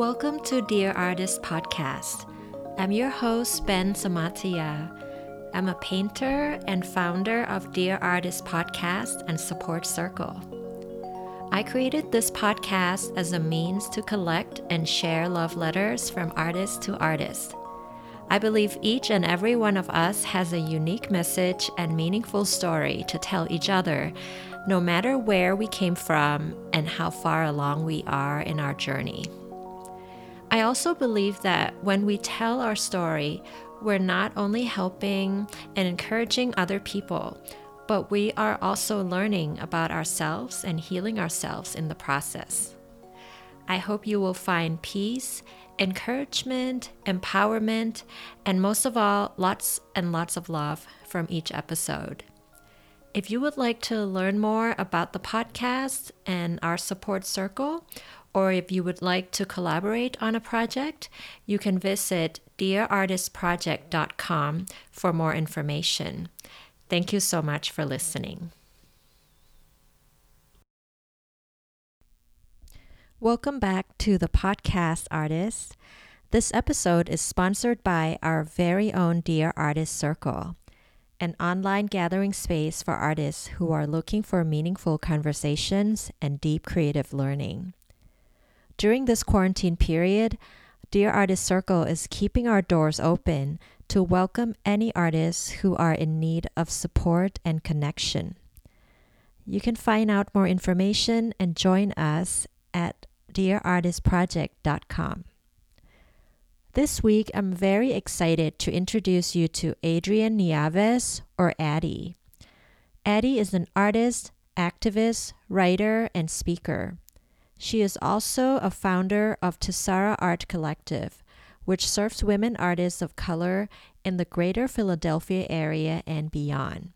Welcome to Dear Artist Podcast. I'm your host, Ben Samatia. I'm a painter and founder of Dear Artist Podcast and Support Circle. I created this podcast as a means to collect and share love letters from artist to artist. I believe each and every one of us has a unique message and meaningful story to tell each other no matter where we came from and how far along we are in our journey. Also believe that when we tell our story, we're not only helping and encouraging other people, but we are also learning about ourselves and healing ourselves in the process. I hope you will find peace, encouragement, empowerment, and most of all, lots and lots of love from each episode. If you would like to learn more about the podcast and our support circle, or if you would like to collaborate on a project, you can visit dearartistproject.com for more information. Thank you so much for listening. Welcome back to the podcast artists. This episode is sponsored by our very own Dear Artist Circle an online gathering space for artists who are looking for meaningful conversations and deep creative learning. During this quarantine period, Dear Artist Circle is keeping our doors open to welcome any artists who are in need of support and connection. You can find out more information and join us at dearartistproject.com. This week, I'm very excited to introduce you to Adrienne Nieves, or Addie. Addie is an artist, activist, writer, and speaker. She is also a founder of Tessera Art Collective, which serves women artists of color in the greater Philadelphia area and beyond.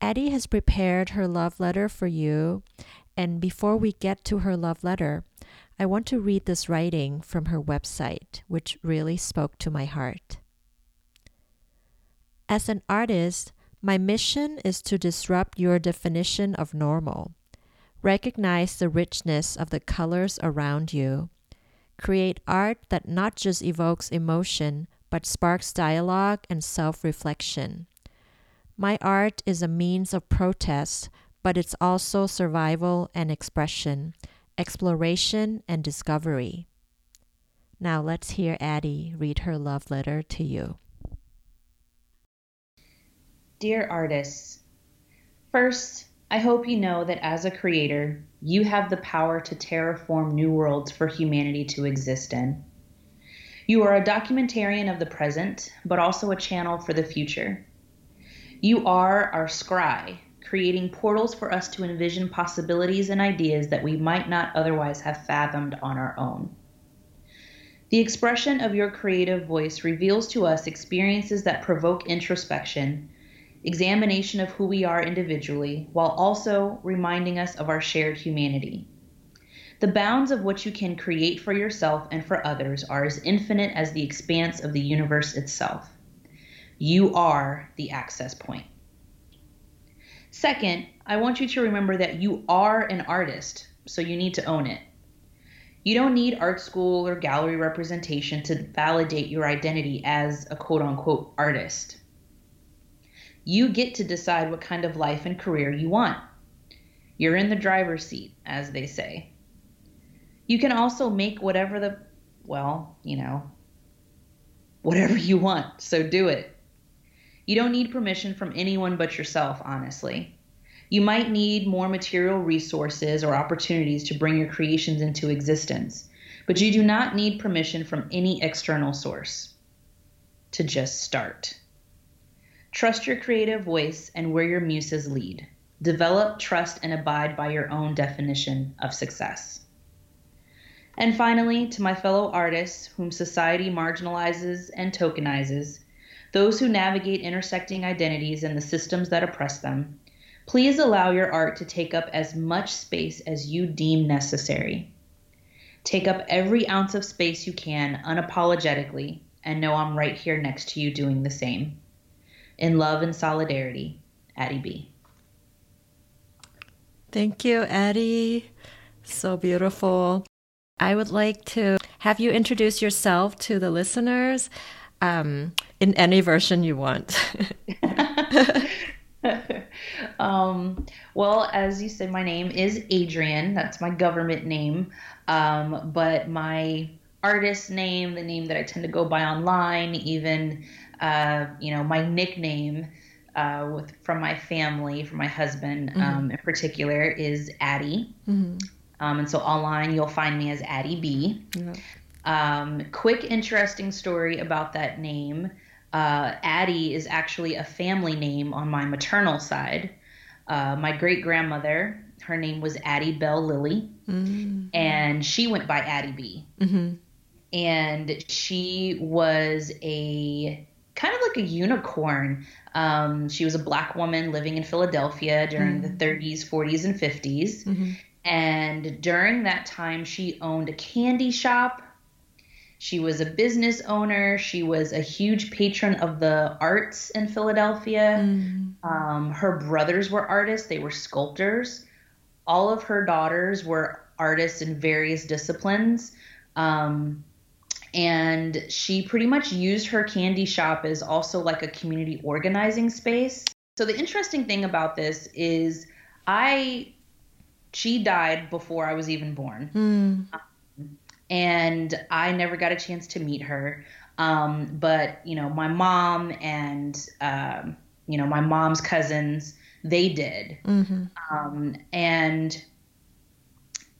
Addie has prepared her love letter for you, and before we get to her love letter, I want to read this writing from her website, which really spoke to my heart. As an artist, my mission is to disrupt your definition of normal. Recognize the richness of the colors around you. Create art that not just evokes emotion, but sparks dialogue and self reflection. My art is a means of protest, but it's also survival and expression exploration, and discovery. Now let's hear Addie read her love letter to you. Dear artists, first, I hope you know that as a creator, you have the power to terraform new worlds for humanity to exist in. You are a documentarian of the present, but also a channel for the future. You are our scry, creating portals for us to envision possibilities and ideas that we might not otherwise have fathomed on our own. The expression of your creative voice reveals to us experiences that provoke introspection, examination of who we are individually, while also reminding us of our shared humanity. The bounds of what you can create for yourself and for others are as infinite as the expanse of the universe itself. You are the access point. Second, I want you to remember that you are an artist, so you need to own it. You don't need art school or gallery representation to validate your identity as a quote unquote artist. You get to decide what kind of life and career you want. You're in the driver's seat, as they say. You can also make whatever the, well, you know, whatever you want, so do it. You don't need permission from anyone but yourself, honestly. You might need more material resources or opportunities to bring your creations into existence, but you do not need permission from any external source to just start. Trust your creative voice and where your muses lead. Develop, trust, and abide by your own definition of success. And finally, to my fellow artists whom society marginalizes and tokenizes, those who navigate intersecting identities and the systems that oppress them, please allow your art to take up as much space as you deem necessary. Take up every ounce of space you can unapologetically and know I'm right here next to you doing the same. In love and solidarity, Addie B. Thank you, Addie. So beautiful. I would like to have you introduce yourself to the listeners um, in any version you want. um, well, as you said, my name is Adrian. That's my government name. Um, but my artist name, the name that I tend to go by online, even, uh, you know, my nickname uh, with from my family, from my husband mm-hmm. um, in particular, is Addie. Mm-hmm. Um, and so online, you'll find me as Addie B. Yeah. Um, quick, interesting story about that name. Uh, Addie is actually a family name on my maternal side. Uh, my great grandmother, her name was Addie Bell Lilly, mm-hmm. and she went by Addie B. Mm-hmm. And she was a kind of like a unicorn. Um, she was a black woman living in Philadelphia during mm-hmm. the 30s, 40s, and 50s. Mm-hmm. And during that time, she owned a candy shop. She was a business owner. She was a huge patron of the arts in Philadelphia. Mm. Um, her brothers were artists, they were sculptors. All of her daughters were artists in various disciplines. Um, and she pretty much used her candy shop as also like a community organizing space. So the interesting thing about this is I she died before I was even born. Mm. Um, and I never got a chance to meet her. Um, but, you know, my mom and, um, you know, my mom's cousins, they did. Mm-hmm. Um, and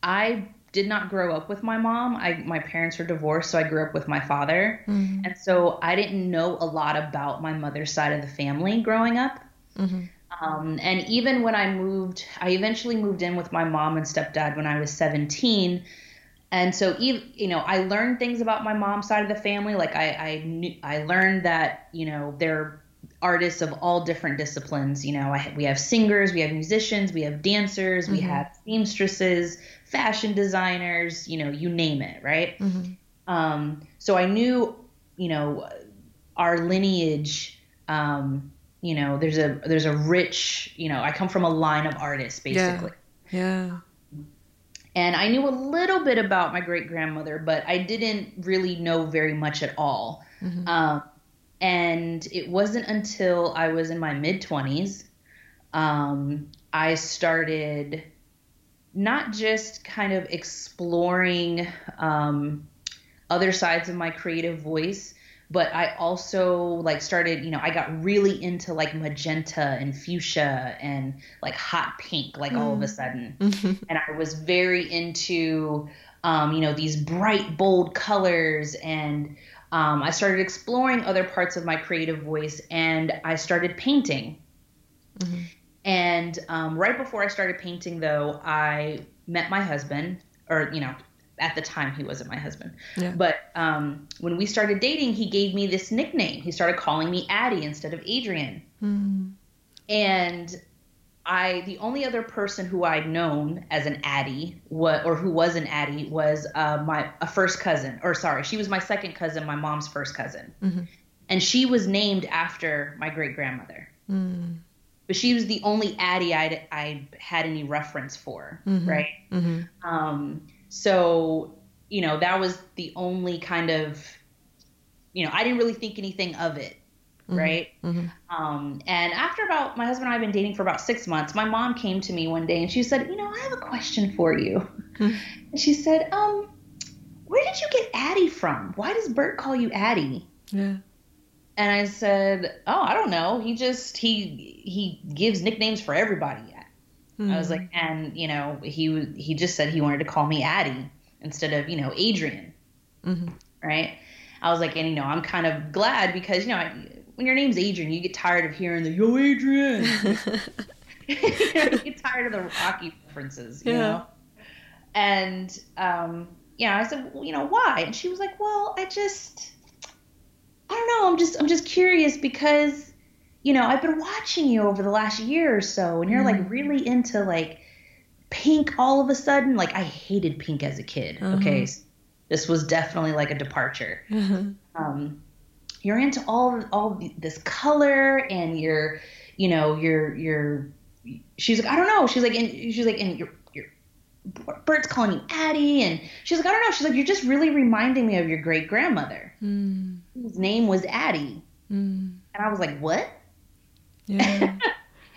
I did not grow up with my mom. I my parents were divorced, so I grew up with my father. Mm-hmm. And so I didn't know a lot about my mother's side of the family growing up. Mm-hmm. Um, and even when I moved, I eventually moved in with my mom and stepdad when I was 17. And so, you know, I learned things about my mom's side of the family. Like I, I knew, I learned that, you know, they're artists of all different disciplines. You know, I, we have singers, we have musicians, we have dancers, mm-hmm. we have seamstresses, fashion designers, you know, you name it, right? Mm-hmm. Um, so I knew, you know, our lineage um, you know there's a there's a rich you know i come from a line of artists basically yeah, yeah. and i knew a little bit about my great grandmother but i didn't really know very much at all mm-hmm. um, and it wasn't until i was in my mid 20s um, i started not just kind of exploring um, other sides of my creative voice but I also like started, you know, I got really into like magenta and fuchsia and like hot pink, like mm. all of a mm. sudden. Mm-hmm. And I was very into, um, you know, these bright, bold colors. And um, I started exploring other parts of my creative voice and I started painting. Mm-hmm. And um, right before I started painting, though, I met my husband, or, you know, at the time he wasn't my husband. Yeah. But um, when we started dating, he gave me this nickname. He started calling me Addie instead of Adrian. Mm. And I, the only other person who I'd known as an Addie, what or who was an Addie, was uh, my a first cousin, or sorry, she was my second cousin, my mom's first cousin, mm-hmm. and she was named after my great grandmother. Mm. But she was the only Addie I I had any reference for, mm-hmm. right? Mm-hmm. Um, so, you know, that was the only kind of, you know, I didn't really think anything of it. Mm-hmm. Right. Mm-hmm. Um, and after about, my husband and I have been dating for about six months, my mom came to me one day and she said, You know, I have a question for you. Mm-hmm. And she said, Um, where did you get Addie from? Why does Bert call you Addie? Yeah. And I said, "Oh, I don't know. He just he he gives nicknames for everybody. I was like, mm-hmm. and you know, he he just said he wanted to call me Addie instead of you know Adrian, mm-hmm. right? I was like, and you know, I'm kind of glad because you know, when your name's Adrian, you get tired of hearing the "Yo, Adrian." you, know, you get tired of the Rocky references, you yeah. know. And um, yeah, I said, well, you know, why? And she was like, well, I just, I don't know. I'm just, I'm just curious because you know, I've been watching you over the last year or so, and you're mm. like really into like pink all of a sudden. Like I hated pink as a kid. Uh-huh. Okay, this was definitely like a departure. Uh-huh. Um, you're into all all this color, and you're, you know, you're you're. She's like, I don't know. She's like, and she's like, and you're you're Bert's calling you Addie. And she's like, I don't know. She's like, You're just really reminding me of your great grandmother, Mm. whose name was Addie. Mm. And I was like, What? Yeah.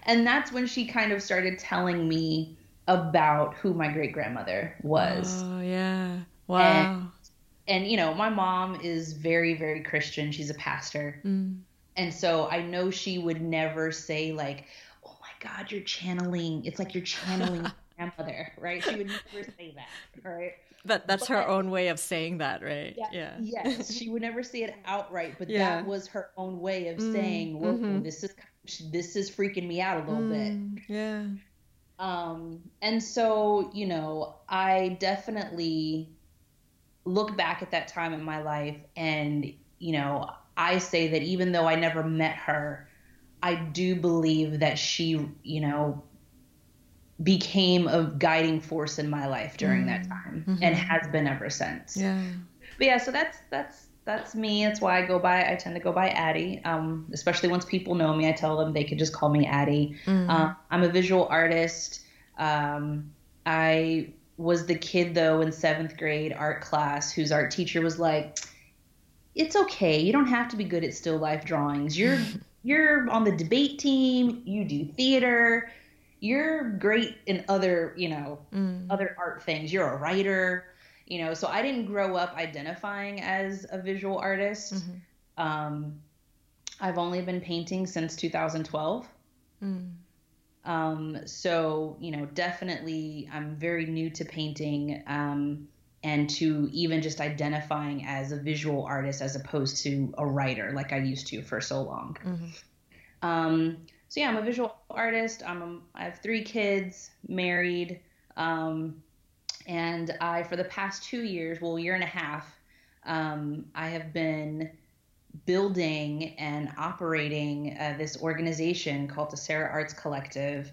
And that's when she kind of started telling me about who my great grandmother was. Oh, yeah. Wow. And, you know, my mom is very, very Christian. She's a pastor. Mm. And so I know she would never say, like, oh my God, you're channeling. It's like you're channeling grandmother, right? She would never say that, right? But that's her own way of saying that, right? Yeah. Yes, she would never say it outright, but Yeah. that was her own way of Mm, saying, "Whoa, mhm. this is this is freaking me out a little bit." Mm, Yeah. Um, and so, you know, I definitely look back at that time in my life and, you know, I say that even though I never met her, I do believe that she, you know, became a guiding force in my life during that time Mhm. and has been ever since. Yeah. But yeah, so that's that's that's me. That's why I go by. I tend to go by Addie. Um, especially once people know me, I tell them they could just call me Addie. Mm. Um, I'm a visual artist. Um, I was the kid though in seventh grade art class whose art teacher was like, "It's okay. You don't have to be good at still life drawings. You're you're on the debate team. You do theater. You're great in other you know Mm. other art things. You're a writer." You know, so I didn't grow up identifying as a visual artist. Mhm. Um, I've only been painting since 2012. Mm. Um, so, you know, definitely I'm very new to painting um, and to even just identifying as a visual artist as opposed to a writer like I used to for so long. Mhm. Um, so, yeah, I'm a visual artist. I'm a, I have three kids, married. Um, and I, for the past two years, well, year and a half, um, I have been building and operating uh, this organization called Tessera Arts Collective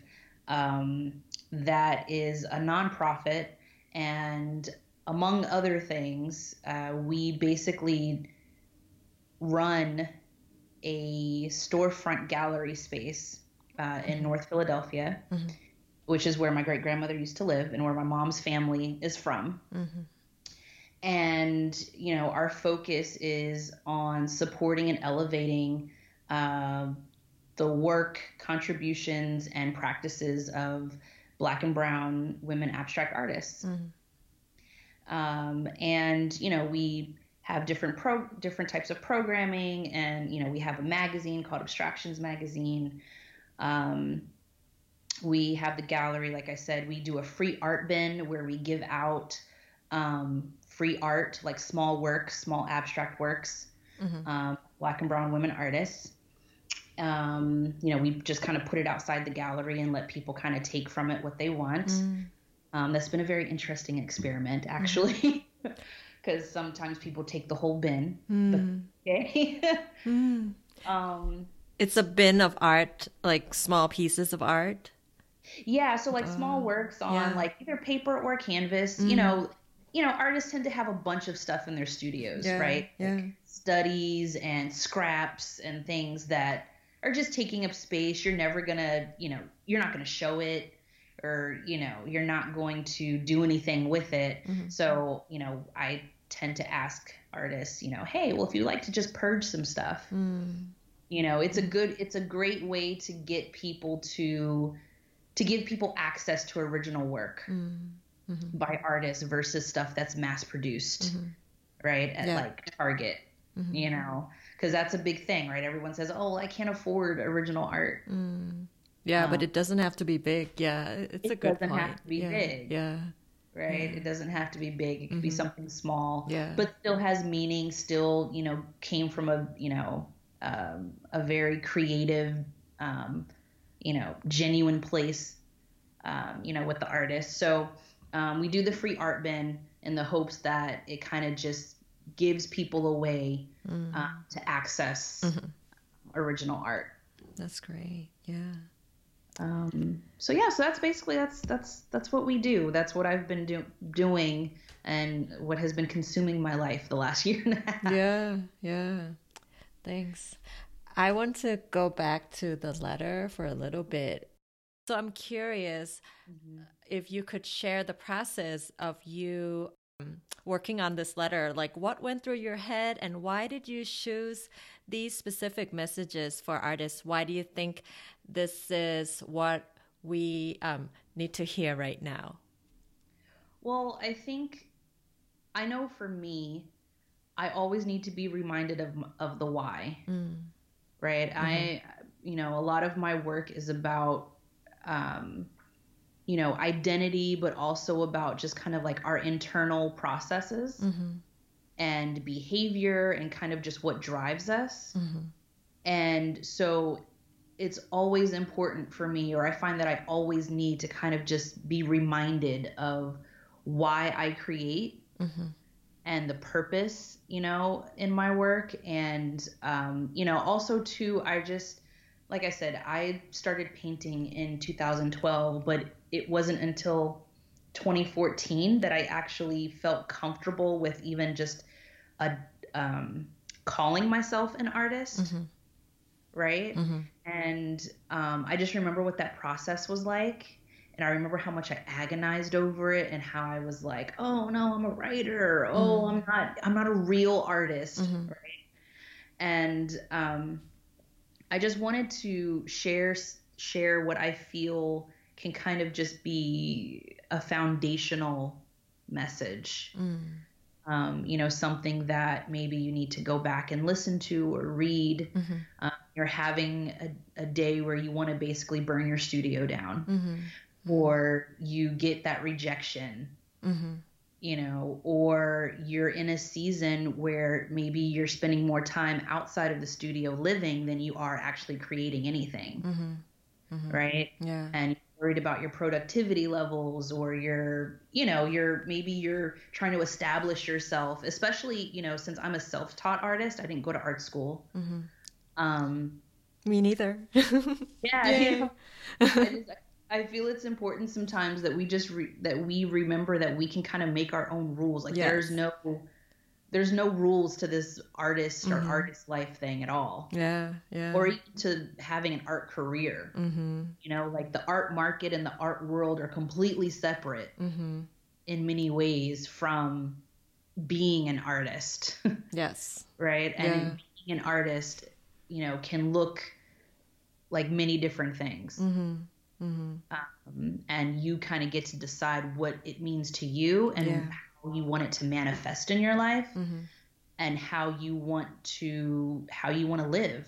um, that is a nonprofit. And among other things, uh, we basically run a storefront gallery space uh, in North Philadelphia, Mhm. which is where my great grandmother used to live and where my mom's family is from Mhm. And you know our focus is on supporting and elevating uh, the work contributions and practices of black and brown women abstract artists. Mhm. um, and you know we have different pro different types of programming. And you know we have a magazine called abstractions magazine. Um, we have the gallery like i said we do a free art bin where we give out um, free art like small works small abstract works Mhm. um, black and brown women artists um, you know we just kind of put it outside the gallery and let people kind of take from it what they want Mm. um, that's been a very interesting experiment, actually, because sometimes people take the whole bin. Mm. Okay. Mm. um, It's a bin of art, like small pieces of art. yeah, so like small Oh, works on yeah. like either paper or canvas. You Mm. know, you know, artists tend to have a bunch of stuff in their studios, Yeah, right? yeah. Like studies and scraps and things that are just taking up space. You're never gonna, you know, you're not gonna show it. Or you know, you're not going to do anything with it. Mhm. So, you know, I tend to ask artists, you know, hey, well, if you like to just purge some stuff, Mm. you know, it's a good, it's a great way to get people to, to give people access to original work Mm. Mhm. by artists versus stuff that's mass produced, Mhm. right? At Yeah. like Target, Mhm. you know, because that's a big thing, right? Everyone says, oh, I can't afford original art. Mm. Yeah, but Um, it doesn't have to be big. Yeah, it's it a good point. It doesn't have to be yeah. big. Yeah. right? It doesn't have to be big. It could be Mhm. something small, Yeah. but still has meaning. Still, you know, came from a you know um, a very creative, um, you know, genuine place, um, you know, with the artist. So um, we do the free art bin in the hopes that it kind of just gives people a way Mm. uh, to access Mhm. original art. That's great. Yeah. Um, so yeah, so that's basically that's that's that's what we do. That's what I've been do- doing, and what has been consuming my life the last year and a half. Yeah, yeah. Thanks. I want to go back to the letter for a little bit. So I'm curious mm-hmm. If you could share the process of you um, working on this letter. Like, what went through your head, and why did you choose these specific messages for artists? Why do you think this is what we um, need to hear right now? Well, I think I know for me, I always need to be reminded of of the why. Mm. Right? Mm-hmm. I you know, a lot of my work is about um, you know, identity, but also about just kind of like our internal processes mm-hmm. and behavior and kind of just what drives us. Mm-hmm. And so it's always important for me, or I find that I always need to kind of just be reminded of why I create mm-hmm. and the purpose, you know, in my work. And, um, you know, also, too, I just, like I said, I started painting in 2012, but it wasn't until 2014 that I actually felt comfortable with even just a um, calling myself an artist. Mm-hmm. Right. Mm-hmm. And um, I just remember what that process was like. And I remember how much I agonized over it and how I was like, oh no, I'm a writer. Oh, mm-hmm. I'm not, I'm not a real artist. Mm-hmm. Right. And um, I just wanted to share share what I feel can kind of just be a foundational message. Mm. Um, you know, something that maybe you need to go back and listen to or read. Mm-hmm. Um, you're having a, a, day where you want to basically burn your studio down, mm-hmm. or you get that rejection. Mm-hmm you know, or you're in a season where maybe you're spending more time outside of the studio living than you are actually creating anything. Mm-hmm. Mm-hmm. Right? Yeah. And worried about your productivity levels or your, you know, you're maybe you're trying to establish yourself, especially, you know, since I'm a self-taught artist, I didn't go to art school. Mm-hmm. Um, Me neither. yeah. yeah. I, just, I feel it's important sometimes that we just re- that we remember that we can kind of make our own rules. Like yes. there's no there's no rules to this artist or mm-hmm. artist life thing at all. Yeah, yeah. Or even to having an art career. Mm-hmm. You know, like the art market and the art world are completely separate mm-hmm. in many ways from being an artist. yes. right. And yeah. being an artist, you know, can look like many different things. Mm-hmm. Um, and you kind of get to decide what it means to you and yeah. how you want it to manifest in your life mm-hmm. and how you want to how you want to live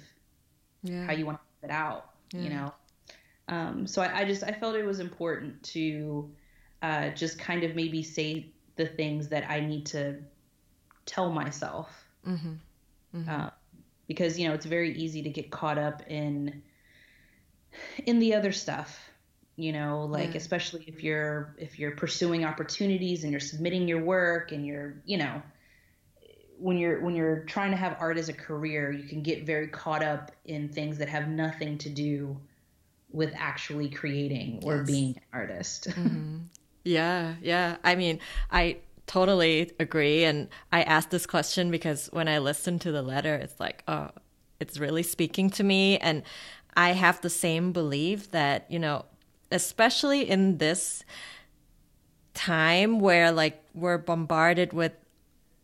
yeah. how you want to live it out yeah. you know um, so I, I, just i felt it was important to uh, just kind of maybe say the things that i need to tell myself mm-hmm. Uh, because you know it's very easy to get caught up in in the other stuff you know like yeah. especially if you're if you're pursuing opportunities and you're submitting your work and you're you know when you're when you're trying to have art as a career you can get very caught up in things that have nothing to do with actually creating or yes. being an artist mm-hmm. yeah yeah i mean i totally agree and i asked this question because when i listened to the letter it's like oh it's really speaking to me and I have the same belief that, you know, especially in this time where like we're bombarded with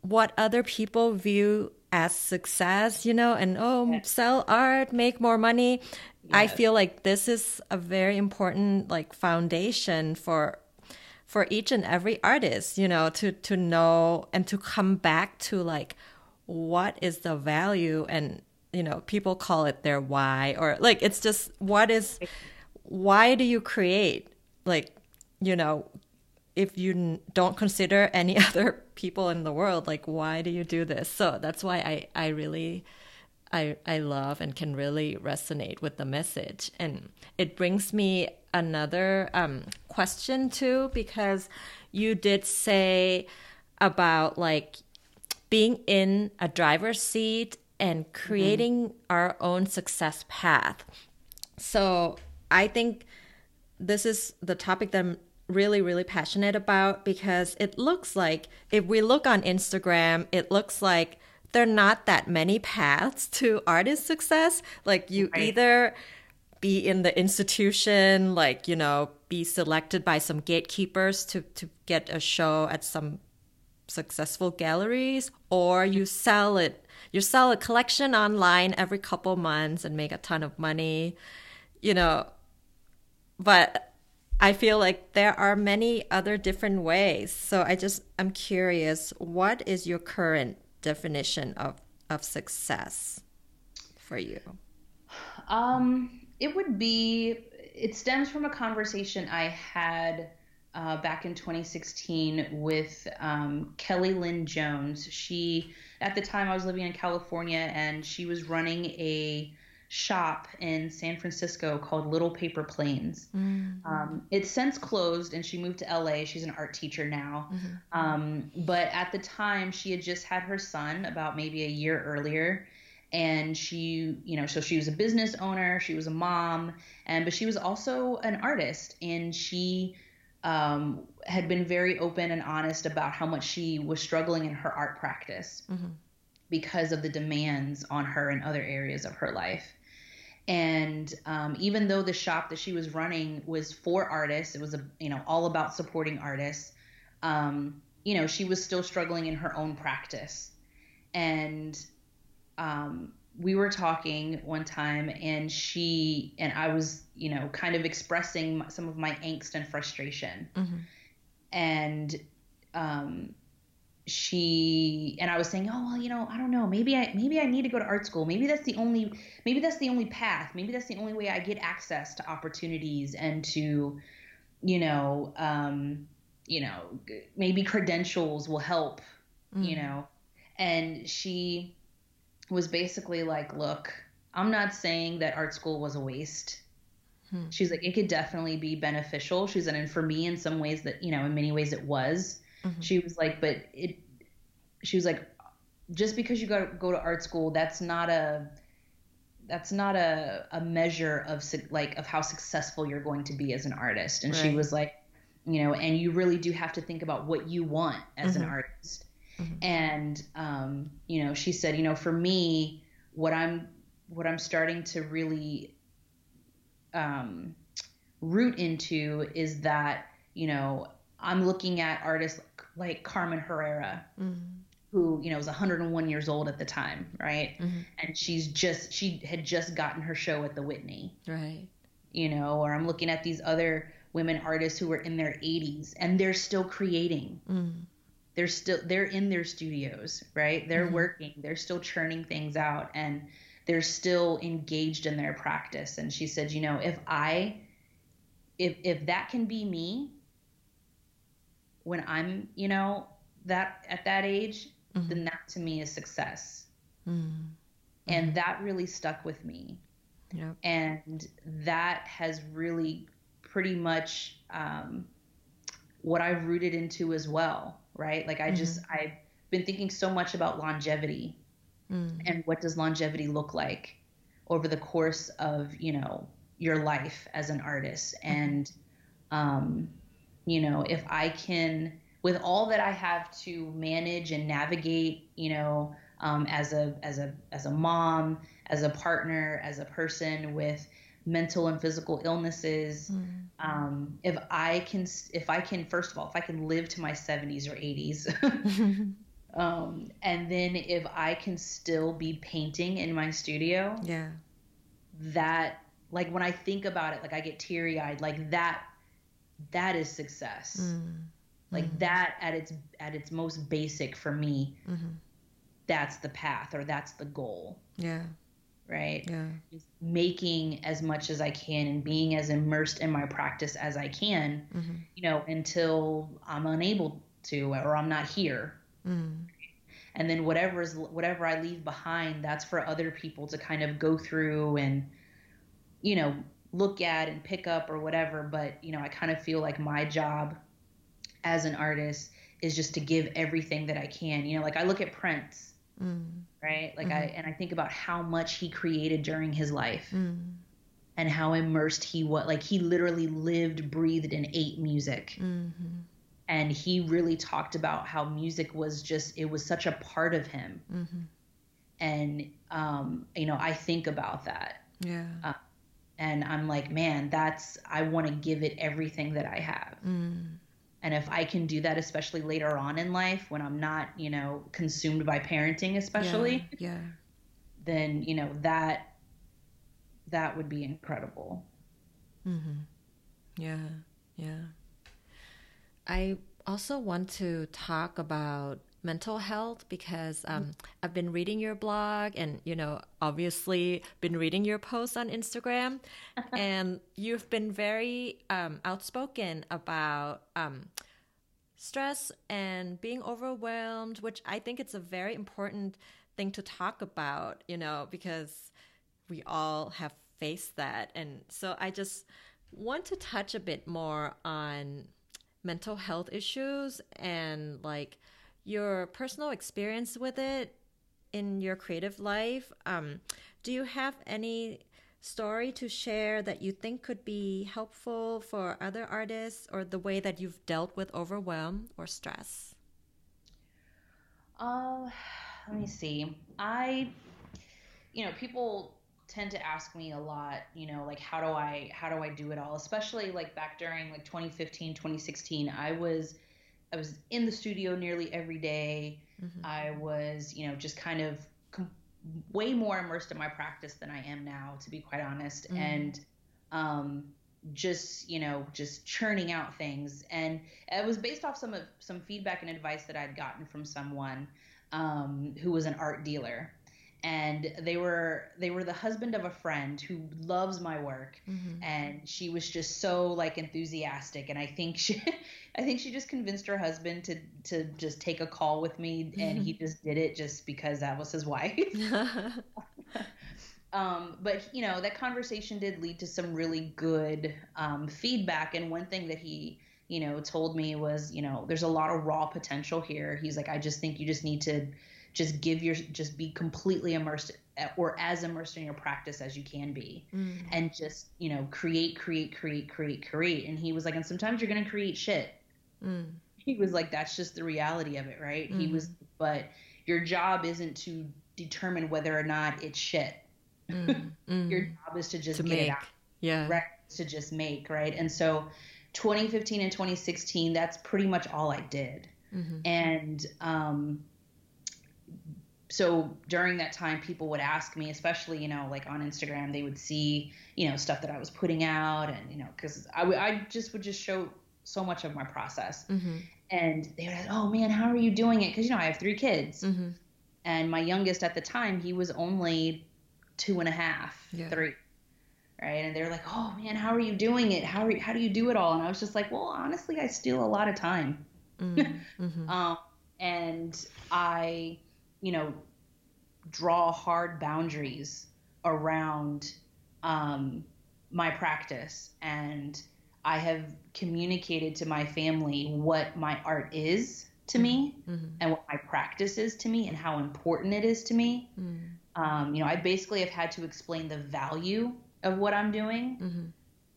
what other people view as success, you know, and oh, yes. sell art, make more money. Yes. I feel like this is a very important like foundation for for each and every artist, you know, to to know and to come back to like what is the value and you know people call it their why or like it's just what is why do you create? Like you know if you don't consider any other people in the world like why do you do this? So that's why i i really i i love and can really resonate with the message. And it brings me another um, question too because you did say about like being in a driver's seat and creating mm-hmm. our own success path. So I think this is the topic that I'm really, really passionate about because it looks like if we look on Instagram, it looks like there are not that many paths to artist success. Like you right. either be in the institution, like, you know, be selected by some gatekeepers to, to get a show at some successful galleries, or you sell it, you sell a collection online every couple months and make a ton of money, you know. But I feel like there are many other different ways. So I just, I'm curious, what is your current definition of, of success for you? Um, it would be, it stems from a conversation I had uh, back in 2016 with um, Kelly Lynn Jones. She, at the time, I was living in California and she was running a shop in San Francisco called Little Paper Planes. Mm-hmm. Um, it's since closed and she moved to LA. She's an art teacher now. Mm-hmm. Um, but at the time, she had just had her son about maybe a year earlier and she you know so she was a business owner she was a mom and but she was also an artist and she um, had been very open and honest about how much she was struggling in her art practice mm-hmm. because of the demands on her in other areas of her life and um, even though the shop that she was running was for artists it was a you know all about supporting artists um, you know she was still struggling in her own practice and um, we were talking one time and she and I was, you know, kind of expressing some of my angst and frustration. Mm-hmm. And um, she and I was saying, "Oh, well, you know, I don't know. Maybe I maybe I need to go to art school. Maybe that's the only maybe that's the only path. Maybe that's the only way I get access to opportunities and to, you know, um, you know, maybe credentials will help, mm-hmm. you know." And she was basically like, look, I'm not saying that art school was a waste. Hmm. She's like, it could definitely be beneficial. She's like, and for me, in some ways, that you know, in many ways, it was. Mm-hmm. She was like, but it. She was like, just because you go to, go to art school, that's not a. That's not a, a measure of like of how successful you're going to be as an artist. And right. she was like, you know, and you really do have to think about what you want as mm-hmm. an artist Mm-hmm. And um, you know, she said, you know, for me, what I'm what I'm starting to really um, root into is that you know I'm looking at artists like Carmen Herrera, mm-hmm. who you know was 101 years old at the time, right? Mm-hmm. And she's just she had just gotten her show at the Whitney, right? You know, or I'm looking at these other women artists who were in their 80s and they're still creating. Mm they're still they're in their studios right they're mm-hmm. working they're still churning things out and they're still engaged in their practice and she said you know if i if if that can be me when i'm you know that at that age mm-hmm. then that to me is success mm-hmm. and that really stuck with me yep. and that has really pretty much um, what i've rooted into as well right? Like I mm-hmm. just I've been thinking so much about longevity mm. and what does longevity look like over the course of, you know, your life as an artist mm-hmm. and um you know, if I can with all that I have to manage and navigate, you know, um, as a as a as a mom, as a partner, as a person with mental and physical illnesses mm. um, if i can if i can first of all if i can live to my 70s or 80s um, and then if i can still be painting in my studio yeah that like when i think about it like i get teary-eyed like that that is success mm. like mm. that at its at its most basic for me mm-hmm. that's the path or that's the goal yeah right? Yeah. Just making as much as I can and being as immersed in my practice as I can, mm-hmm. you know, until I'm unable to or I'm not here. Mm. And then whatever is whatever I leave behind, that's for other people to kind of go through and, you know, look at and pick up or whatever. But you know, I kind of feel like my job as an artist is just to give everything that I can. You know, like I look at Prince Mm. Right? Like mm-hmm. I and I think about how much he created during his life. Mm. And how immersed he was like he literally lived, breathed and ate music. Mm-hmm. And he really talked about how music was just it was such a part of him. Mm-hmm. And um, you know, I think about that. Yeah. Uh, and I'm like, man, that's I want to give it everything that I have. Mm. And if I can do that, especially later on in life when I'm not, you know, consumed by parenting, especially, Yeah. yeah. then you know that that would be incredible. Mm-hmm. Yeah, yeah. I also want to talk about mental health because um, I've been reading your blog and, you know, obviously been reading your posts on Instagram. and you've been very um, outspoken about um, stress and being overwhelmed, which I think it's a very important thing to talk about, you know, because we all have faced that. And so I just want to touch a bit more on mental health issues and like your personal experience with it in your creative life. Um, do you have any story to share that you think could be helpful for other artists or the way that you've dealt with overwhelm or stress? Uh, let me see. I, you know, people tend to ask me a lot, you know, like how do I how do I do it all? Especially like back during like 2015, 2016, I was I was in the studio nearly every day. Mm-hmm. I was, you know, just kind of com- way more immersed in my practice than I am now, to be quite honest. Mm. And um, just, you know, just churning out things. And it was based off some of some feedback and advice that I'd gotten from someone um, who was an art dealer and they were they were the husband of a friend who loves my work. Mhm. and she was just so like enthusiastic. And i think she i think she just convinced her husband to to just take a call with me. And he just did it just because that was his wife. Um, but you know that conversation did lead to some really good um, feedback. And one thing that he you know told me was you know there's a lot of raw potential here. He's like i just think you just need to just give your just be completely immersed or as immersed in your practice as you can be Mm. and just you know create create create create create and he was like and sometimes you're going to create shit Mm. he was like that's just the reality of it right he was but your job isn't to determine whether or not it's shit Mm. Mm. your job is to just to get make. it out Yeah. right to just make right and so 2015 and 2016 that's pretty much all i did Mhm. and um so during that time people would ask me especially you know like on instagram they would see you know stuff that i was putting out and you know because I, I just would just show so much of my process Mhm. and they would ask oh man how are you doing it because you know i have three kids Mhm. and my youngest at the time he was only two and a half Yeah. three right and they're like oh man how are you doing it how, are you, how do you do it all and i was just like well honestly i steal a lot of time Mm. Mhm. um, and i you know draw hard boundaries around um, my practice and i have communicated to my family what my art is to me Mhm. and what my practice is to me and how important it is to me Mm. um, you know i basically have had to explain the value of what i'm doing Mhm.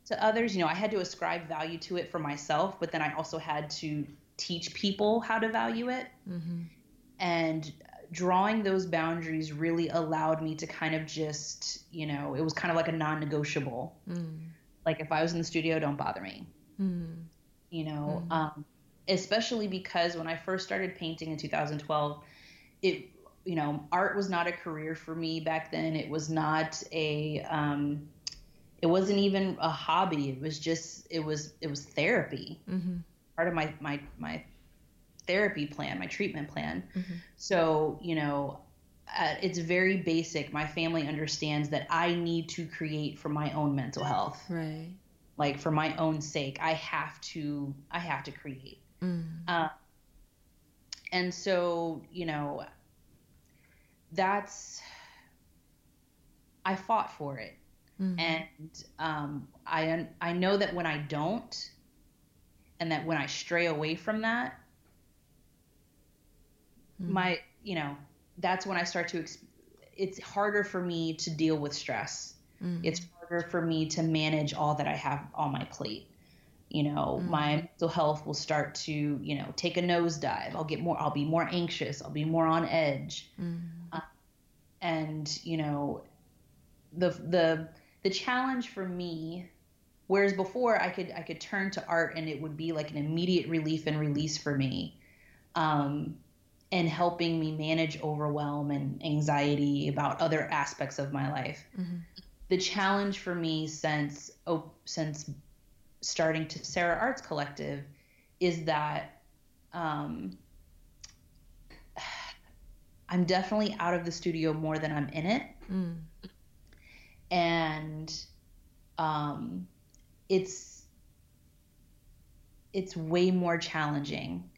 to others you know i had to ascribe value to it for myself but then i also had to teach people how to value it Mhm. and drawing those boundaries really allowed me to kind of just you know it was kind of like a non-negotiable Mm. like if i was in the studio don't bother me Mm. you know um, especially because when i first started painting in 2012 it you know art was not a career for me back then it was not a um, it wasn't even a hobby it was just it was it was therapy Mhm. part of my my my therapy plan my treatment plan Mhm. so you know uh, it's very basic my family understands that i need to create for my own mental health Right. like for my own sake i have to i have to create Mm. uh, and so you know that's i fought for it Mhm. and um, I I know that when I don't, and that when I stray away from that, Mm. my you know that's when I start to. Ex- it's harder for me to deal with stress. Mhm. It's harder for me to manage all that I have on my plate. You know, my mental health will start to you know take a nosedive. I'll get more. I'll be more anxious. I'll be more on edge Mm. and you know the the the challenge for me whereas before i could i could turn to art and it would be like an immediate relief and release for me um, and helping me manage overwhelm and anxiety about other aspects of my life mm-hmm. the challenge for me since oh, since starting Tessera Arts Collective is that um, I'm definitely out of the studio more than I'm in it. Mm. And um, it's it's way more challenging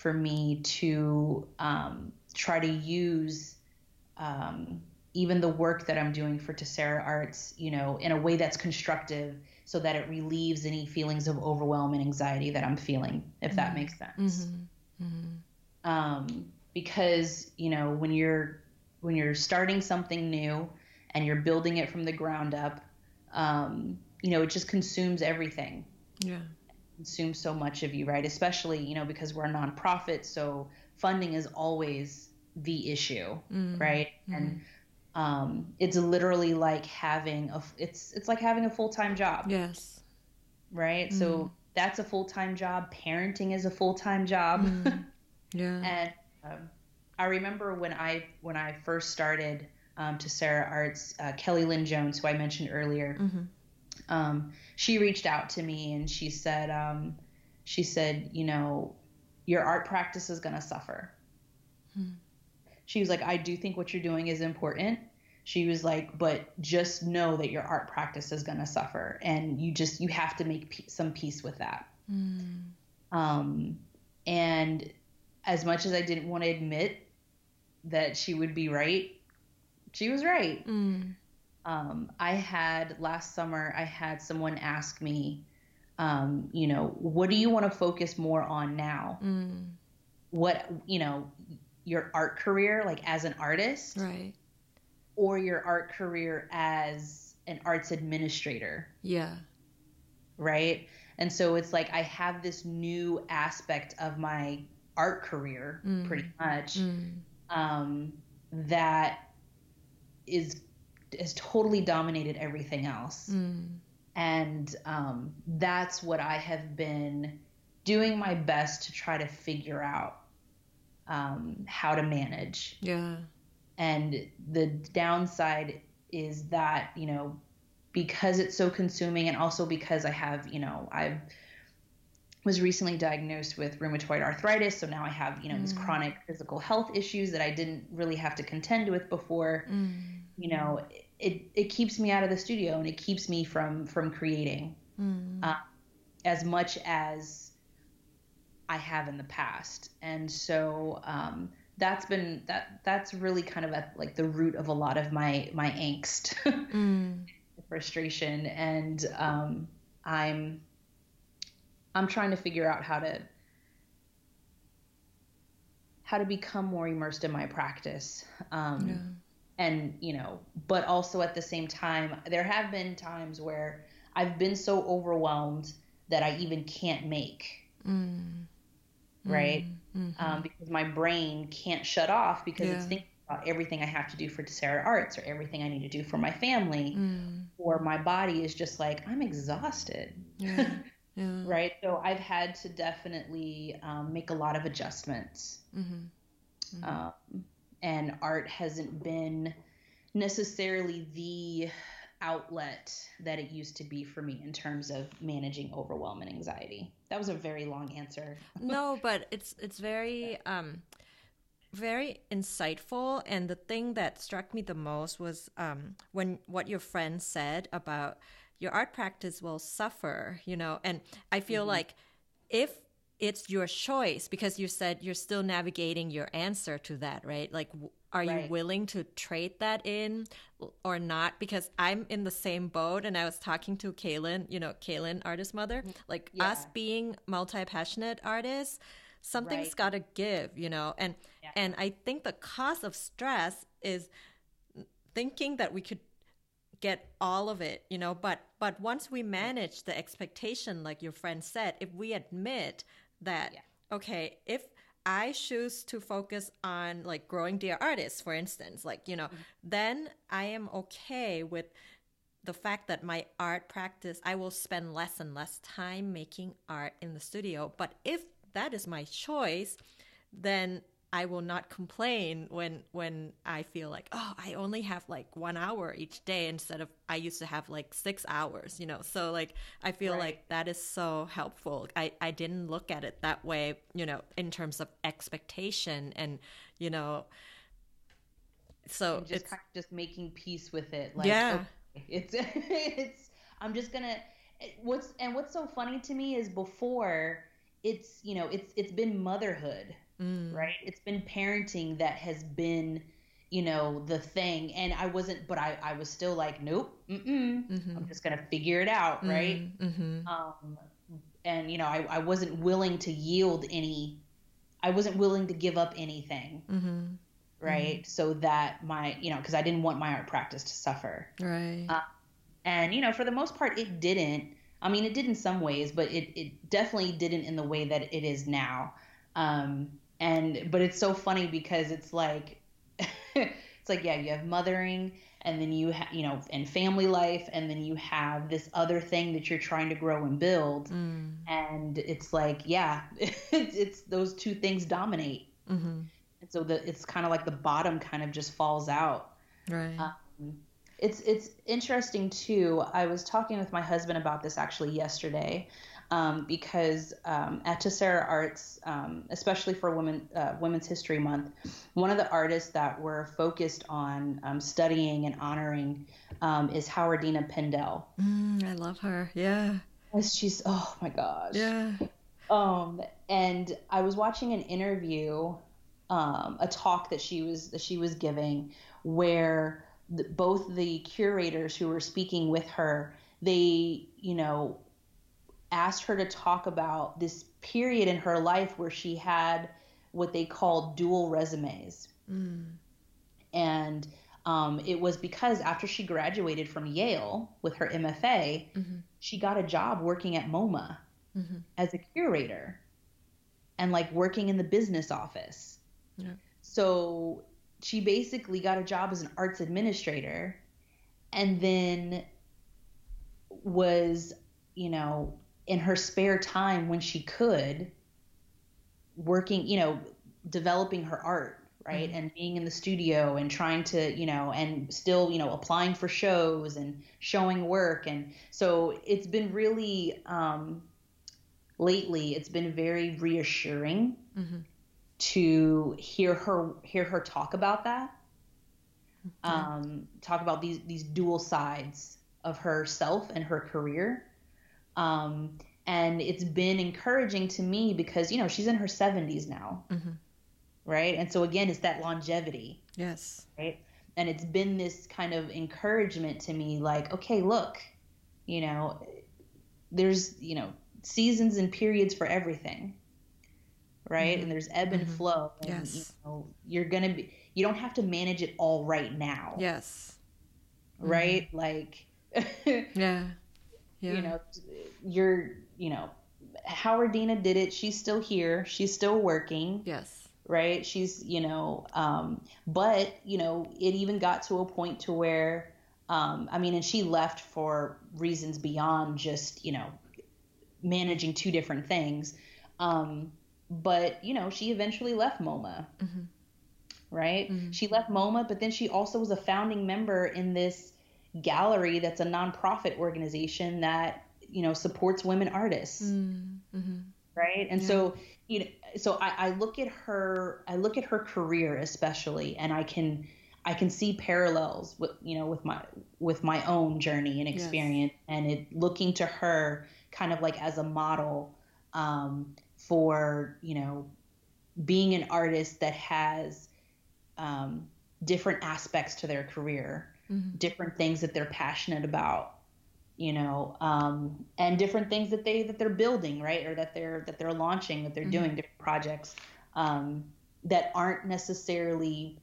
for me to um, try to use um, even the work that I'm doing for Tessera Arts, you know, in a way that's constructive so that it relieves any feelings of overwhelm and anxiety that I'm feeling, if mm-hmm. that makes sense. Mm-hmm. Mm-hmm. Um, because, you know, when you're when you're starting something new and you're building it from the ground up, um, you know, it just consumes everything. Yeah. Consumes so much of you, right? Especially, you know, because we're a nonprofit, so funding is always the issue, mm-hmm. right? And mm-hmm um, it's literally like having a it's it's like having a full-time job yes right mm. so that's a full-time job parenting is a full-time job mm. yeah and um, i remember when i when i first started um, Tessera Arts uh, kelly lynn jones who i mentioned earlier mm-hmm. Um, she reached out to me and she said um, she said you know your art practice is going to suffer hmm she was like, I do think what you're doing is important. She was like, but just know that your art practice is going to suffer, and you just you have to make some peace with that. Mm. Um, and as much as I didn't want to admit that she would be right, she was right. Mm. Um, I had last summer, I had someone ask me, um, you know, what do you want to focus more on now? Mm. What, you know, your art career like as an artist right or your art career as an arts administrator yeah right and so it's like i have this new aspect of my art career mm. pretty much mm. um, that is has totally dominated everything else mm. and um, that's what i have been doing my best to try to figure out um, how to manage. Yeah. And the downside is that, you know, because it's so consuming and also because I have, you know, I was recently diagnosed with rheumatoid arthritis. So now I have, you know, mm. these chronic physical health issues that I didn't really have to contend with before. Mm. You know, it, it keeps me out of the studio and it keeps me from, from creating mm. uh, as much as I have in the past. And so um, that's been that that's really kind of at like the root of a lot of my my angst, mm. frustration, and um, I'm I'm trying to figure out how to how to become more immersed in my practice. Um, yeah. And you know, but also at the same time, there have been times where I've been so overwhelmed that I even can't make. Mm right? Mm-hmm. Um, because my brain can't shut off because yeah. it's thinking about everything I have to do for Tessera Arts or everything I need to do for my family, mm. or my body is just like I'm exhausted. Yeah. Yeah. right. So I've had to definitely um, make a lot of adjustments. Mm-hmm. Mm-hmm. Um, and art hasn't been necessarily the outlet that it used to be for me in terms of managing overwhelm and anxiety. That was a very long answer. no, but it's it's very um very insightful and the thing that struck me the most was um when what your friend said about your art practice will suffer, you know, and I feel mm-hmm. like if it's your choice because you said you're still navigating your answer to that, right? Like are right. you willing to trade that in or not? Because I'm in the same boat and I was talking to Kaylin, you know, Kaylin, artist mother, mm, like yeah. us being multi passionate artists, something's right. got to give, you know, and, yeah. and I think the cause of stress is thinking that we could get all of it, you know, but, but once we manage the expectation, like your friend said, if we admit that, yeah. okay, if, I choose to focus on like growing dear artists, for instance, like, you know, mm-hmm. then I am okay with the fact that my art practice, I will spend less and less time making art in the studio. But if that is my choice, then I will not complain when when I feel like oh I only have like one hour each day instead of I used to have like six hours you know? So like I feel right. like that is so helpful. I I didn't look at it that way you know in terms of expectation and you know so and just kind of just making peace with it like yeah. okay, it's it's I'm just gonna what's and what's so funny to me is before it's you know it's it's been motherhood mm. right it's been parenting that has been you know the thing and i wasn't but i i was still like nope mm-hmm. i'm just gonna figure it out mm, right mm-hmm. um and you know I, I wasn't willing to yield any i wasn't willing to give up anything mm-hmm. right mm-hmm. so that my you know because i didn't want my art practice to suffer right uh, and you know for the most part it didn't I mean, it did in some ways, but it, it definitely didn't in the way that it is now. Um, and but it's so funny because it's like it's like yeah, you have mothering, and then you have you know, and family life, and then you have this other thing that you're trying to grow and build, mm. and it's like yeah, it's, it's those two things dominate, mm-hmm. and so the it's kind of like the bottom kind of just falls out, right. Um, it's it's interesting too. I was talking with my husband about this actually yesterday, um, because um, at Tessera Arts, um, especially for Women uh, Women's History Month, one of the artists that we're focused on um, studying and honoring um, is Howardena Pindell. Mm, I love her. Yeah. She's oh my gosh. Yeah. Um, and I was watching an interview, um, a talk that she was that she was giving, where the, both the curators who were speaking with her, they, you know, asked her to talk about this period in her life where she had what they called dual resumes. Mm. And um, it was because after she graduated from Yale with her MFA, mm-hmm. she got a job working at MoMA mm-hmm. as a curator and like working in the business office. Yeah. So she basically got a job as an arts administrator and then was, you know, in her spare time when she could, working, you know, developing her art, right? Mm-hmm. And being in the studio and trying to, you know, and still, you know, applying for shows and showing work. And so it's been really, um, lately, it's been very reassuring. Mm-hmm to hear her hear her talk about that. Um, talk about these these dual sides of herself and her career. Um, and it's been encouraging to me because you know she's in her 70s now. Mm-hmm. Right? And so again, it's that longevity. Yes. Right? And it's been this kind of encouragement to me like, okay, look, you know, there's, you know, seasons and periods for everything right? Mm-hmm. And there's ebb and mm-hmm. flow. And, yes. You know, you're gonna be. You don't have to manage it all right now. Yes. Right. Mm-hmm. Like. yeah. Yeah. You know, you're. You know, Howardena did it. She's still here. She's still working. Yes. Right. She's. You know. Um. But you know, it even got to a point to where. Um. I mean, and she left for reasons beyond just you know managing two different things. Um, but you know she eventually left MoMA. Mm-hmm. Right? Mm-hmm. She left MoMA, but then she also was a founding member in this gallery that's a nonprofit organization that you know supports women artists. Mm-hmm. Right? And yeah. so you know, so I, I look at her, I look at her career especially, and I can I can see parallels with you know with my with my own journey and experience, yes. and it looking to her kind of like as a model um, for you know being an artist that has um, different aspects to their career, mm-hmm. different things that they're passionate about, you know, um, and different things that they that they're building, right, or that they're that they're launching, that they're mm-hmm. doing different projects um, that aren't necessarily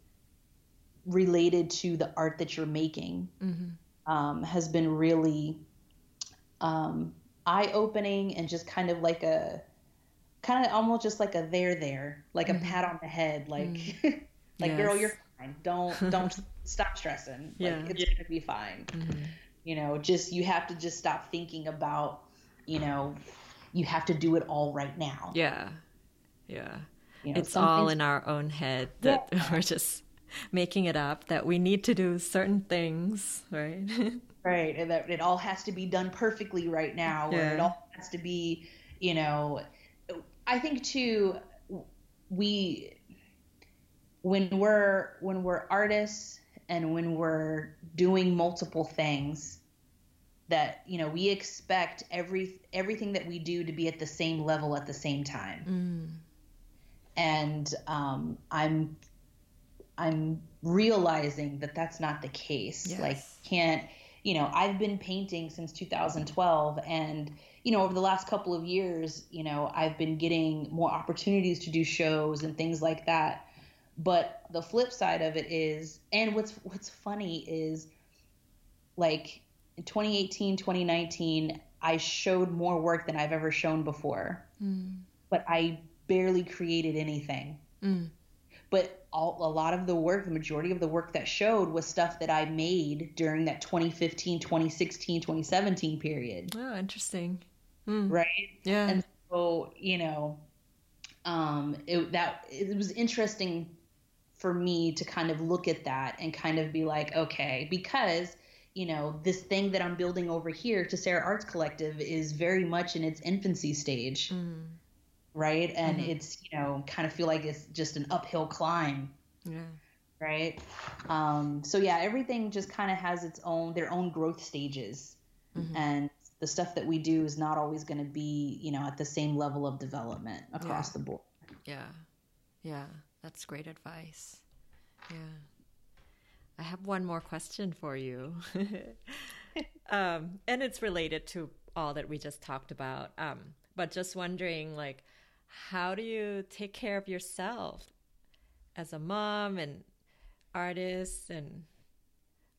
related to the art that you're making, mm-hmm. um, has been really um, eye opening and just kind of like a kind of almost just like a there there, like mm-hmm. a pat on the head, like mm-hmm. like yes. girl, you're fine. Don't don't stop stressing. Yeah. Like, it's yeah. gonna be fine. You know, just you have to just stop thinking about, you know, you have to do it all right now. Yeah. Yeah. You know, it's all in our own head that we're just making it up that we need to do certain things, right? right and that it all has to be done perfectly right now or it all has to be you know i think too we when we're when we're artists and when we're doing multiple things that you know we expect every everything that we do to be at the same level at the same time mm. and um, i'm i'm realizing that that's not the case Yes. like can't you know i've been painting since 2012 and you know over the last couple of years you know i've been getting more opportunities to do shows and things like that but the flip side of it is and what's what's funny is like in 2018 2019 i showed more work than i've ever shown before Mm. but i barely created anything Mm. but all, a lot of the work the majority of the work that showed was stuff that i made during that 2015 2016 2017 period Oh, interesting. Mm. right Yeah. and so you know um it, that it was interesting for me to kind of look at that and kind of be like okay because you know this thing that i'm building over here Tessera arts collective is very much in its infancy stage Mm. right and Mhm. it's you know kind of feel like it's just an uphill climb Yeah. right um so yeah everything just kind of has its own their own growth stages Mhm. and the stuff that we do is not always going to be you know at the same level of development across Yeah. the board Yeah. Yeah. That's great advice. Yeah. I have one more question for you. um, and it's related to all that we just talked about. Um, but just wondering, like, how do you take care of yourself as a mom and artist and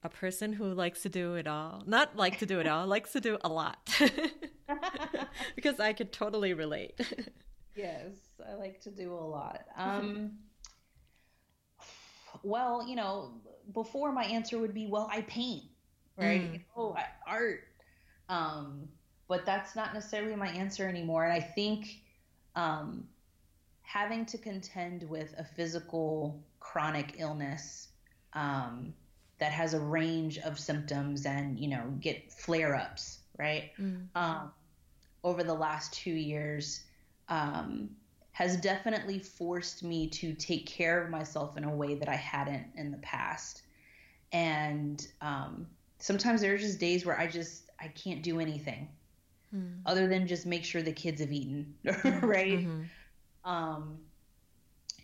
a person who likes to do it all? Not like to do it all, likes to do a lot. because I could totally relate. yes i like to do a lot um well you know before my answer would be well i paint right Mm. oh I, art um but that's not necessarily my answer anymore and i think um having to contend with a physical chronic illness um that has a range of symptoms and you know get flare-ups right Mm. um, over the last two years um, has definitely forced me to take care of myself in a way that I hadn't in the past. And um, sometimes there are just days where I just I can't do anything Mm. other than just make sure the kids have eaten, right? Mhm. Um,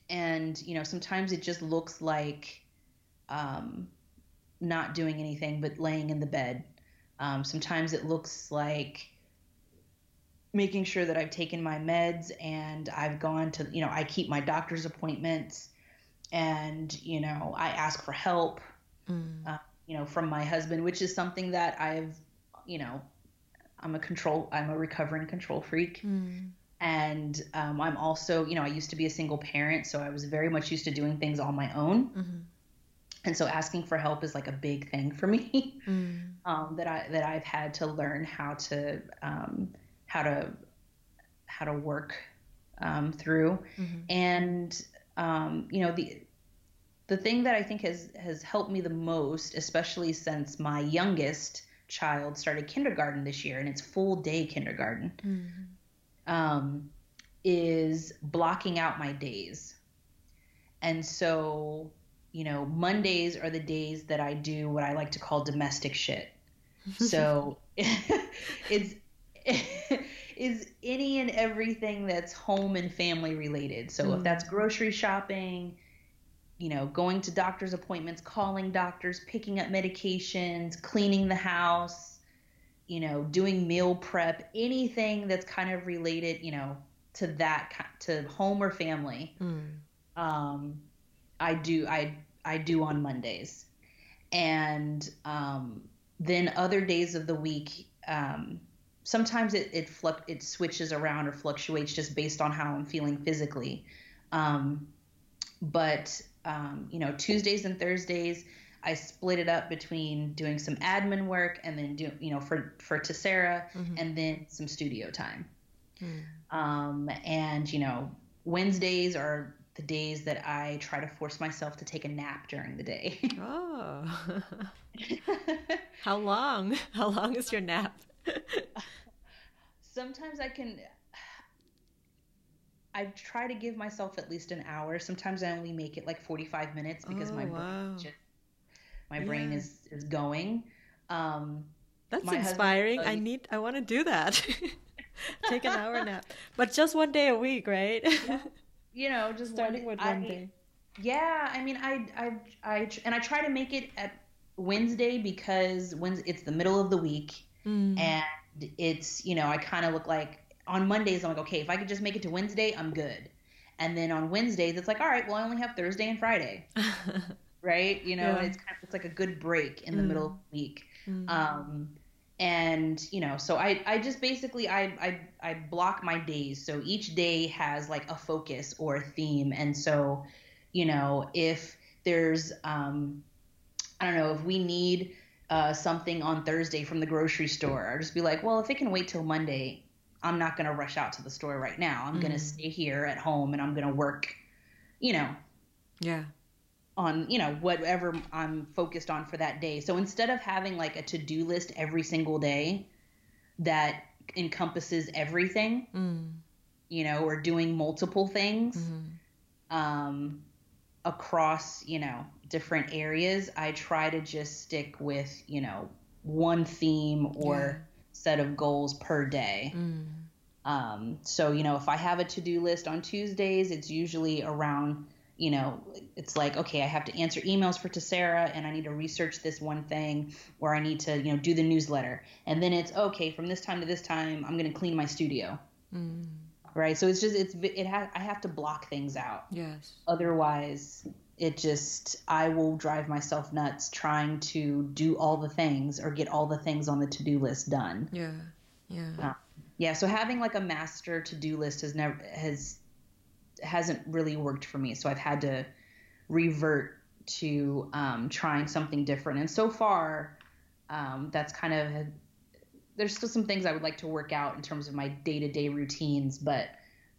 and you know, sometimes it just looks like um, not doing anything but laying in the bed. Um, sometimes it looks like making sure that I've taken my meds and I've gone to, you know, I keep my doctor's appointments and, you know, I ask for help, Mm. uh, you know, from my husband, which is something that I've, you know, I'm a control, I'm a recovering control freak. Mm. And um, I'm also, you know, I used to be a single parent, so I was very much used to doing things on my own. Mhm. And so asking for help is like a big thing for me Mm. um, that I that I've had to learn how to um, how to how to work um, through. Mhm. And um, you know the the thing that I think has has helped me the most, especially since my youngest child started kindergarten this year, and it's full day kindergarten Mm. um, is blocking out my days. And so, you know, Mondays are the days that I do what I like to call domestic shit. So it's is any and everything that's home and family related. So if that's grocery shopping, you know, going to doctor's appointments, calling doctors, picking up medications, cleaning the house, you know, doing meal prep, anything that's kind of related, you know, to that to home or family. Mm. Um, I do I I do on Mondays, and um, then other days of the week. Um, sometimes it it fluc- it switches around or fluctuates just based on how I'm feeling physically. Um, but um, you know, Tuesdays and Thursdays, I split it up between doing some admin work and then do you know for for Tessera Mhm. and then some studio time. Mm. Um, and you know Wednesdays are the days that I try to force myself to take a nap during the day. Oh. How long? How long is your nap? Sometimes I can. I try to give myself at least an hour. Sometimes I only make it like 45 minutes because my Oh, brain just my brain is is going. Um, That's husband- inspiring. uh, I need I want to do that. Take an hour nap. But just one day a week, right? you know, just Starting one, with one I- day. Yeah, I mean, I, I, I, and I try to make it at Wednesday because when it's the middle of the week, Mm. and it's you know I kind of look like on Mondays I'm like okay if I could just make it to Wednesday I'm good, and then on Wednesdays it's like all right well I only have Thursday and Friday right you know Yeah. it's kind of it's like a good break in the Mm. middle of the week Mm. um and you know so I I just basically I I I block my days so each day has like a focus or a theme and so you know if there's um I don't know if we need uh, something on Thursday from the grocery store. I'll just be like, well, if it can wait till Monday, I'm not going to rush out to the store right now. I'm going Mhm. to stay here at home and I'm going to work, you know, yeah. on, you know, whatever I'm focused on for that day. So instead of having like a to do list every single day that encompasses everything, Mm. you know, or doing multiple things, Mhm. um, across you know different areas i try to just stick with you know one theme or Yeah. set of goals per day Mm. um, so you know if i have a to-do list on tuesdays it's usually around you know it's like okay i have to answer emails for Tessera and i need to research this one thing or i need to you know do the newsletter and then it's okay from this time to this time i'm going to clean my studio Mm. right so it's just it's it ha- i have to block things out Yes. otherwise it just i will drive myself nuts trying to do all the things or get all the things on the to-do list done Yeah. Yeah. Uh, yeah so having like a master to-do list has never has hasn't really worked for me so i've had to revert to um, trying something different and so far um, that's kind of there's still some things i would like to work out in terms of my day-to-day routines but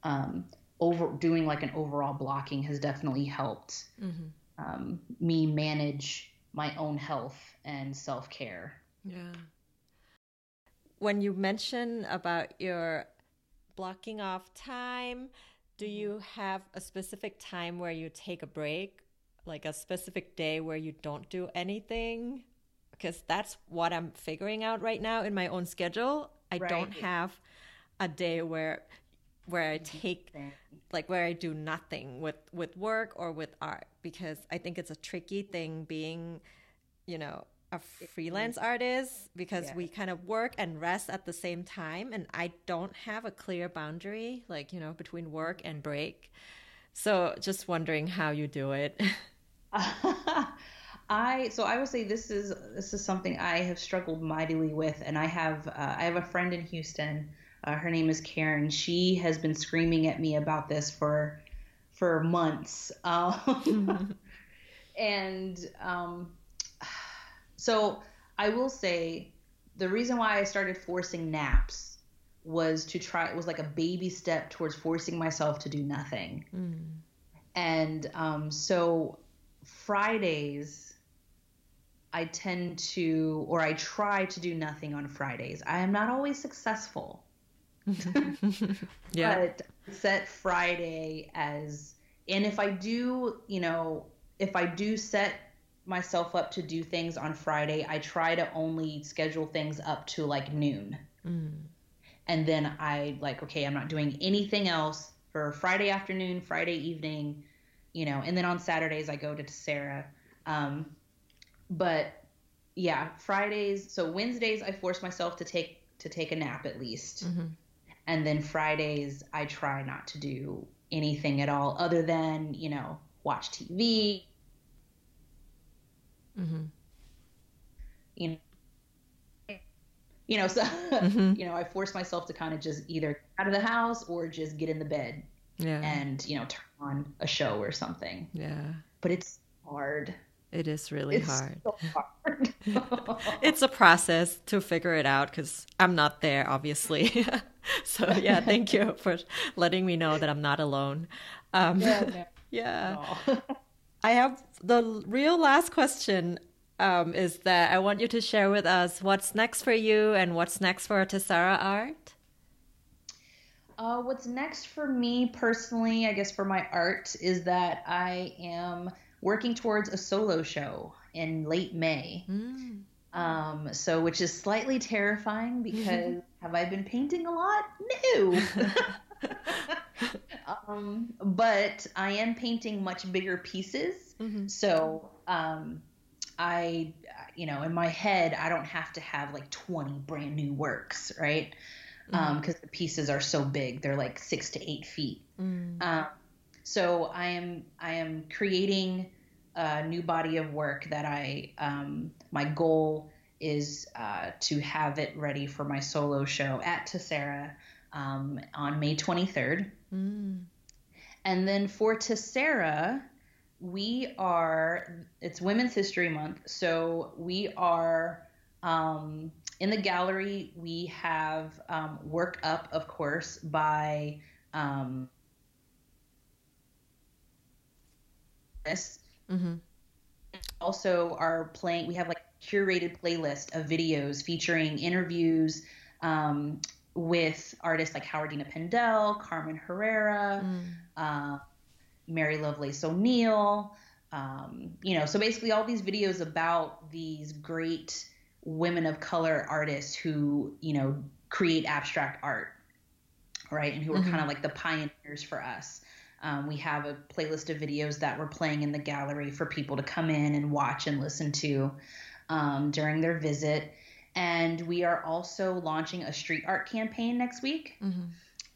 um, over doing like an overall blocking has definitely helped Mhm. um, me manage my own health and self-care Yeah. When you mention about your blocking off time, do you have a specific time where you take a break? Like a specific day where you don't do anything? Because that's what I'm figuring out right now in my own schedule. I don't have a day where where I take like where I do nothing with with work or with art because I think it's a tricky thing being, you know, a freelance artist because we kind of work and rest at the same time and I don't have a clear boundary like, you know, between work and break. So just wondering how you do it. I so I would say this is this is something I have struggled mightily with, and I have uh, I have a friend in Houston. Uh, her name is Karen. She has been screaming at me about this for for months, um, and um, so I will say the reason why I started forcing naps was to try it was like a baby step towards forcing myself to do nothing. Mm. And um, so Fridays, I tend to, or I try to do nothing on Fridays. I am not always successful, yeah. but set Friday as, and if I do, you know, if I do set myself up to do things on Friday, I try to only schedule things up to like noon. Mm. And then I like, okay, I'm not doing anything else for Friday afternoon, Friday evening, you know, and then on Saturdays I go to Tessera. Um, but yeah, Fridays, so Wednesdays I force myself to take to take a nap at least. Mhm. And then Fridays I try not to do anything at all other than, you know, watch TV, Mhm. you know, you know, so Mhm. you know, I force myself to kind of just either get out of the house or just get in the bed Yeah. and you know turn on a show or something. yeah. But it's hard. It is really It's hard. so hard. It's a process to figure it out because I'm not there, obviously. so yeah, thank you for letting me know that I'm not alone. Um, yeah, yeah. no. I have the real last question um, is that I want you to share with us what's next for you and what's next for Tessera Art. Uh, what's next for me personally, I guess for my art, is that I am working towards a solo show in late May. Mm. Um, so which is slightly terrifying because have I been painting a lot? No. um, but I am painting much bigger pieces. Mhm. So um, I, you know, in my head, I don't have to have like 20 brand new works, right? Because the pieces are so big, they're like six to eight feet. Mm. So I am I am creating a new body of work that I um, my goal is uh, to have it ready for my solo show at Tessera um, on May 23rd. Mm. And then for Tessera, we are, it's Women's History Month. So we are um, in the gallery, we have um, work up, of course, by um, this. Mhm. Also, are playing, we have like curated playlist of videos featuring interviews um, with artists like Howardena Pindell, Carmen Herrera Mm. uh, Mary Lovelace O'Neill. Um, you know, so basically all these videos about these great women of color artists who, you know, create abstract art, right? And who are Mhm. kind of like the pioneers for us. Um, we have a playlist of videos that we're playing in the gallery for people to come in and watch and listen to um, during their visit. And we are also launching a street art campaign next week Mhm.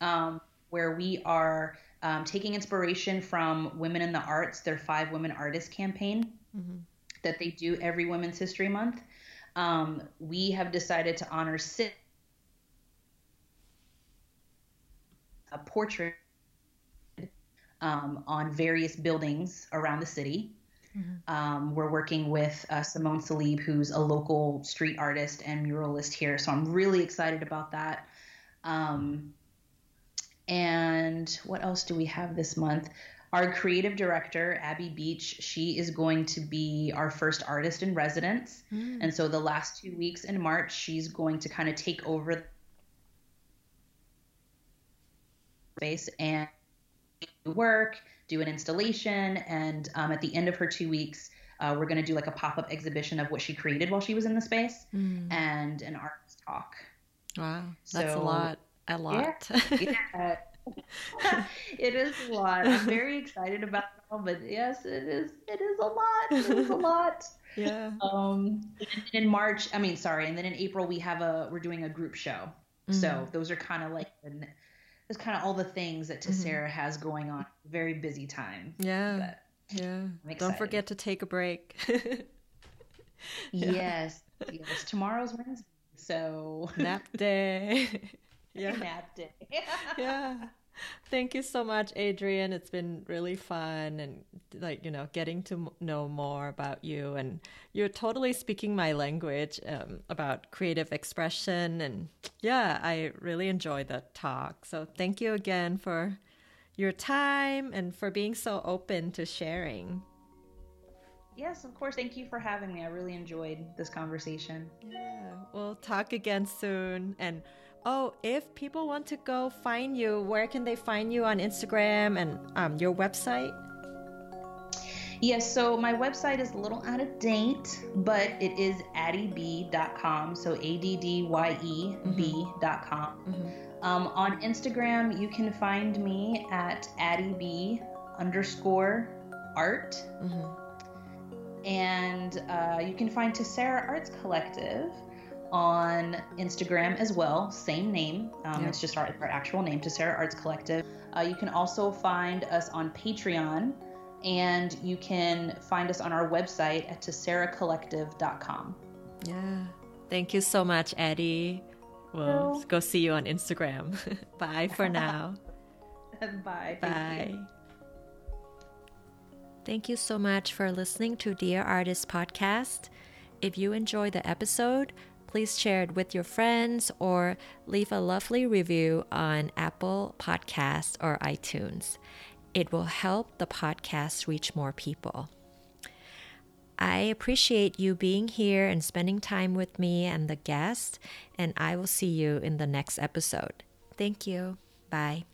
um, where we are um, taking inspiration from Women in the Arts, their Five Women Artists campaign Mhm. that they do every Women's History Month. Um, we have decided to honor six a portrait um, on various buildings around the city. Mhm. Um, we're working with uh, Simone Salib, who's a local street artist and muralist here. So I'm really excited about that. Um, and what else do we have this month? Our creative director, Abby Beach, she is going to be our first artist in residence. Mm. And so the last two weeks in March, she's going to kind of take over space and work, do an installation, and um, at the end of her two weeks, uh, we're going to do like a pop-up exhibition of what she created while she was in the space Mm. and an artist talk. Wow, that's a lot. A lot. Yeah. it is a lot. I'm very excited about it all, but yes, it is. It is a lot. It is a lot. yeah. Um, in March, I mean, sorry, and then in April we have a we're doing a group show. So Mm. those are kind of like the, there's kind of all the things that mm-hmm. Tessera has going on. Very busy time. Yeah. But Yeah. Don't forget to take a break. yes, yes. Tomorrow's Wednesday, so Nap day. yeah. nap day. yeah. Thank you so much, Adrian. It's been really fun and like, you know, getting to know more about you. And you're totally speaking my language um, about creative expression. And yeah, I really enjoyed the talk. So thank you again for your time and for being so open to sharing. Yes, of course. Thank you for having me. I really enjoyed this conversation. Yeah, we'll talk again soon. And oh, if people want to go find you, where can they find you on Instagram and um, your website? Yes, so my website is a little out of date, but it is addyeb.com. So A D D Y E B.com. Mhm. Um, on Instagram, you can find me at addyb underscore art. Mhm. And uh, you can find Tessera Arts Collective on Instagram as well, same name. Um, Yeah. It's just our, our actual name, Tessera Arts Collective. Uh, you can also find us on Patreon, and you can find us on our website at tesseracollective.com. Yeah. Thank you so much, Eddie. We'll No. go see you on Instagram. Bye for now. Bye. Bye. Thank you so much for listening to Dear Artist podcast. If you enjoyed the episode, please share it with your friends or leave a lovely review on Apple Podcasts or iTunes. It will help the podcast reach more people. I appreciate you being here and spending time with me and the guest, and I will see you in the next episode. Thank you. Bye.